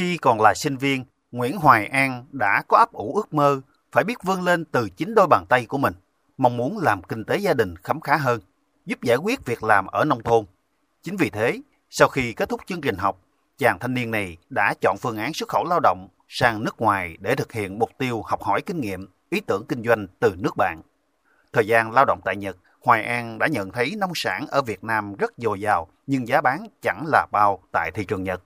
Khi còn là sinh viên, Nguyễn Hoài An đã có ấp ủ ước mơ phải biết vươn lên từ chính đôi bàn tay của mình, mong muốn làm kinh tế gia đình khấm khá hơn, giúp giải quyết việc làm ở nông thôn. Chính vì thế, sau khi kết thúc chương trình học, chàng thanh niên này đã chọn phương án xuất khẩu lao động sang nước ngoài để thực hiện mục tiêu học hỏi kinh nghiệm, ý tưởng kinh doanh từ nước bạn. Thời gian lao động tại Nhật, Hoài An đã nhận thấy nông sản ở Việt Nam rất dồi dào nhưng giá bán chẳng là bao tại thị trường Nhật.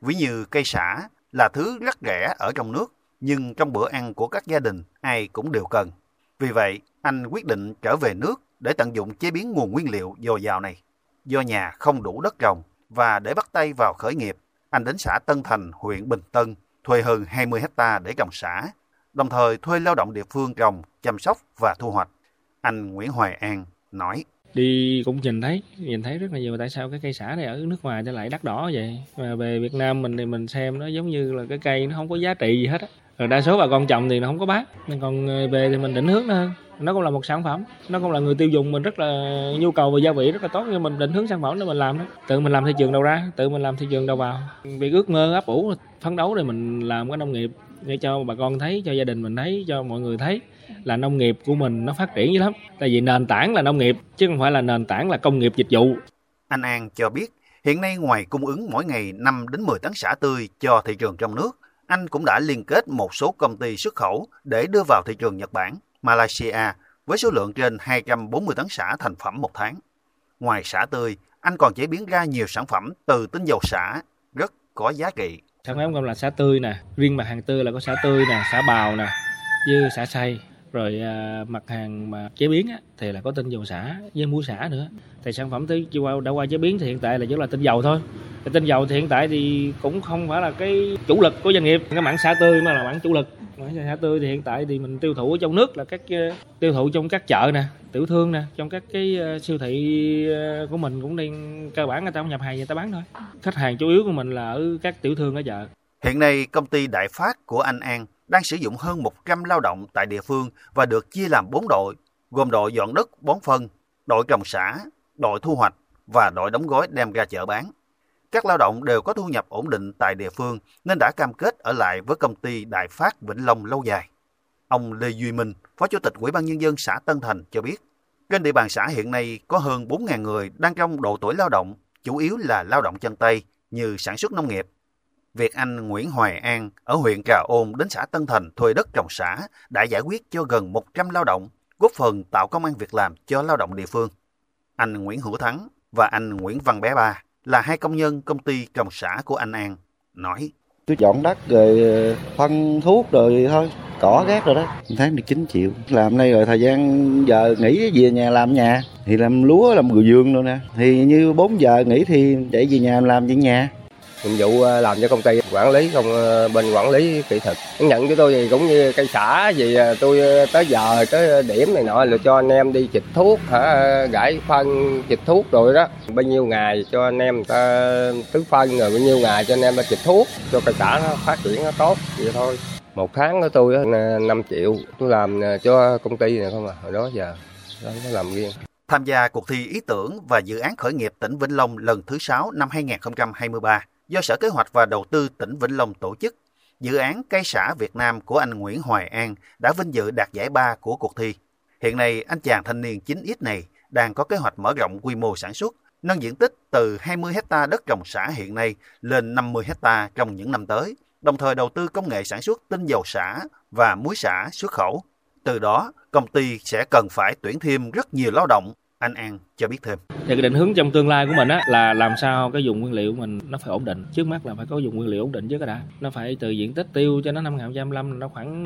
Ví như cây sả là thứ rất rẻ ở trong nước nhưng trong bữa ăn của các gia đình ai cũng đều cần. Vì vậy, anh quyết định trở về nước để tận dụng chế biến nguồn nguyên liệu dồi dào này. Do nhà không đủ đất trồng và để bắt tay vào khởi nghiệp, anh đến xã Tân Thành, huyện Bình Tân, thuê hơn 20 hecta để trồng sả, đồng thời thuê lao động địa phương trồng, chăm sóc và thu hoạch. Anh Nguyễn Hoài An nói. Đi cũng nhìn thấy, nhìn thấy rất là nhiều. Tại sao cái cây xả này ở nước ngoài nó lại đắt đỏ vậy. Mà về Việt Nam mình thì mình xem nó giống như là cái cây nó không có giá trị gì hết á. Rồi đa số bà con trồng thì nó không có bán. Nên còn ờ, về thì mình định hướng nó hơn. Nó cũng là một sản phẩm. Nó cũng là người tiêu dùng mình rất là nhu cầu về gia vị rất là tốt. Nhưng mình định hướng sản phẩm để mình làm đó. Tự mình làm thị trường đầu ra tự mình làm thị trường đầu vào. Việc ước mơ ấp ủ phấn đấu để mình làm cái nông nghiệp để cho bà con thấy cho gia đình mình thấy cho mọi người thấy là nông nghiệp của mình nó phát triển dữ lắm tại vì nền tảng là nông nghiệp chứ không phải là nền tảng là công nghiệp dịch vụ anh An cho biết hiện nay ngoài cung ứng mỗi ngày 5 đến 10 tấn xả tươi cho thị trường trong nước anh cũng đã liên kết một số công ty xuất khẩu để đưa vào thị trường Nhật Bản Malaysia với số lượng trên 240 tấn xả thành phẩm một tháng. Ngoài xả tươi, anh còn chế biến ra nhiều sản phẩm từ tinh dầu xả rất có giá trị. Sản phẩm công là xả tươi nè, riêng mặt hàng tươi là có xả tươi nè, xả bào nè, với xả xay. Rồi à, mặt hàng mà chế biến á, thì là có tinh dầu xả với muối xả nữa. Thì sản phẩm tới qua đã qua chế biến thì hiện tại là chỉ là tinh dầu thôi. Cái tinh dầu thì hiện tại thì cũng không phải là cái chủ lực của doanh nghiệp. Cái mảng xả tươi mà là mảng chủ lực Mảng xả tươi thì hiện tại thì mình tiêu thụ ở trong nước là các ờ, tiêu thụ trong các chợ nè, tiểu thương nè, trong các cái ờ, siêu thị ờ, của mình cũng đang cơ bản người ta không nhập hàng người ta bán thôi. Khách hàng chủ yếu của mình là ở các tiểu thương ở chợ. Hiện nay công ty Đại Phát của anh An đang sử dụng hơn 100 lao động tại địa phương và được chia làm 4 đội, gồm đội dọn đất, bón phân, đội trồng xả, đội thu hoạch và đội đóng gói đem ra chợ bán. Các lao động đều có thu nhập ổn định tại địa phương nên đã cam kết ở lại với công ty Đại Phát Vĩnh Long lâu dài. Ông Lê Duy Minh, Phó Chủ tịch Ủy ban Nhân dân xã Tân Thành cho biết, trên địa bàn xã hiện nay có hơn 4.000 người đang trong độ tuổi lao động, chủ yếu là lao động chân tay như sản xuất nông nghiệp. Việc anh Nguyễn Hoài An ở huyện Trà Ôn đến xã Tân Thành thuê đất trồng xã đã giải quyết cho gần 100 lao động, góp phần tạo công an việc làm cho lao động địa phương. Anh Nguyễn Hữu Thắng và anh Nguyễn Văn Bé Ba là hai công nhân công ty trồng xã của anh An, nói. Tôi dọn đất rồi ờ, phân thuốc rồi thôi, cỏ gác rồi đó. Tháng được 9 triệu. Làm đây rồi thời gian giờ nghỉ về nhà làm nhà. Thì làm lúa, làm dương luôn nè. Thì như 4 giờ nghỉ thì chạy về nhà làm trên nhà nhiệm vụ ờ, làm cho công ty quản lý không ờ, bên quản lý kỹ thuật. Nhận cho tôi thì cũng như cây xả gì ờ, tôi tới giờ, tới điểm này nọ là cho anh em đi xịt thuốc, hả, gãi phân xịt thuốc rồi đó. Bao nhiêu ngày cho anh em ta, tứ phân rồi bao nhiêu ngày cho anh em ta xịt thuốc, cho cây xả nó phát triển nó tốt, vậy thôi. Một tháng của tôi 5 triệu, tôi làm cho công ty này không à hồi đó giờ, đó nó làm riêng. Tham gia cuộc thi ý tưởng và dự án khởi nghiệp tỉnh Vĩnh Long lần thứ 6 năm 2023 do Sở Kế hoạch và Đầu tư tỉnh Vĩnh Long tổ chức. Dự án cây xã Việt Nam của anh Nguyễn Hoài An đã vinh dự đạt giải ba của cuộc thi. Hiện nay, anh chàng thanh niên 9X này đang có kế hoạch mở rộng quy mô sản xuất, nâng diện tích từ 20 hecta đất trồng xã hiện nay lên 50 hecta trong những năm tới, đồng thời đầu tư công nghệ sản xuất tinh dầu xã và muối xã xuất khẩu. Từ đó, công ty sẽ cần phải tuyển thêm rất nhiều lao động anh An cho biết thêm. Thì cái định hướng trong tương lai của mình á là làm sao cái dùng nguyên liệu mình nó phải ổn định. Trước mắt là phải có dùng nguyên liệu ổn định chứ cái đã. Nó phải từ diện tích tiêu cho nó năm 2025 nó khoảng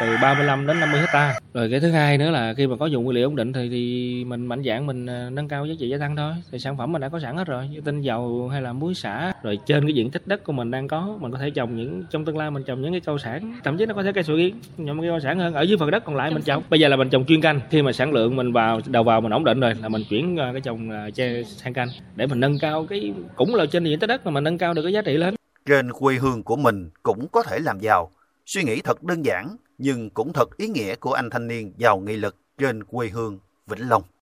từ 35 đến 50 hecta. Rồi cái thứ hai nữa là khi mà có dùng nguyên liệu ổn định thì thì mình mạnh dạng mình à, nâng cao giá trị gia tăng thôi. Thì sản phẩm mình đã có sẵn hết rồi, như tinh dầu hay là muối xả. Rồi trên cái diện tích đất của mình đang có, mình có thể trồng những trong tương lai mình trồng những cái cây sản, thậm chí nó có thể cây sầu riêng, những cái cây sản hơn ở dưới phần đất còn lại mình trồng. Bây giờ là mình trồng chuyên canh, khi mà sản lượng mình vào đầu vào mình ổn định rồi là mình chuyển ờ, cái trồng ờ, che tre sang canh để mình nâng cao cái, cũng là trên diện tích đất mà mình nâng cao được cái giá trị lên. Trên quê hương của mình cũng có thể làm giàu. Suy nghĩ thật đơn giản nhưng cũng thật ý nghĩa của anh thanh niên giàu nghị lực trên quê hương Vĩnh Long.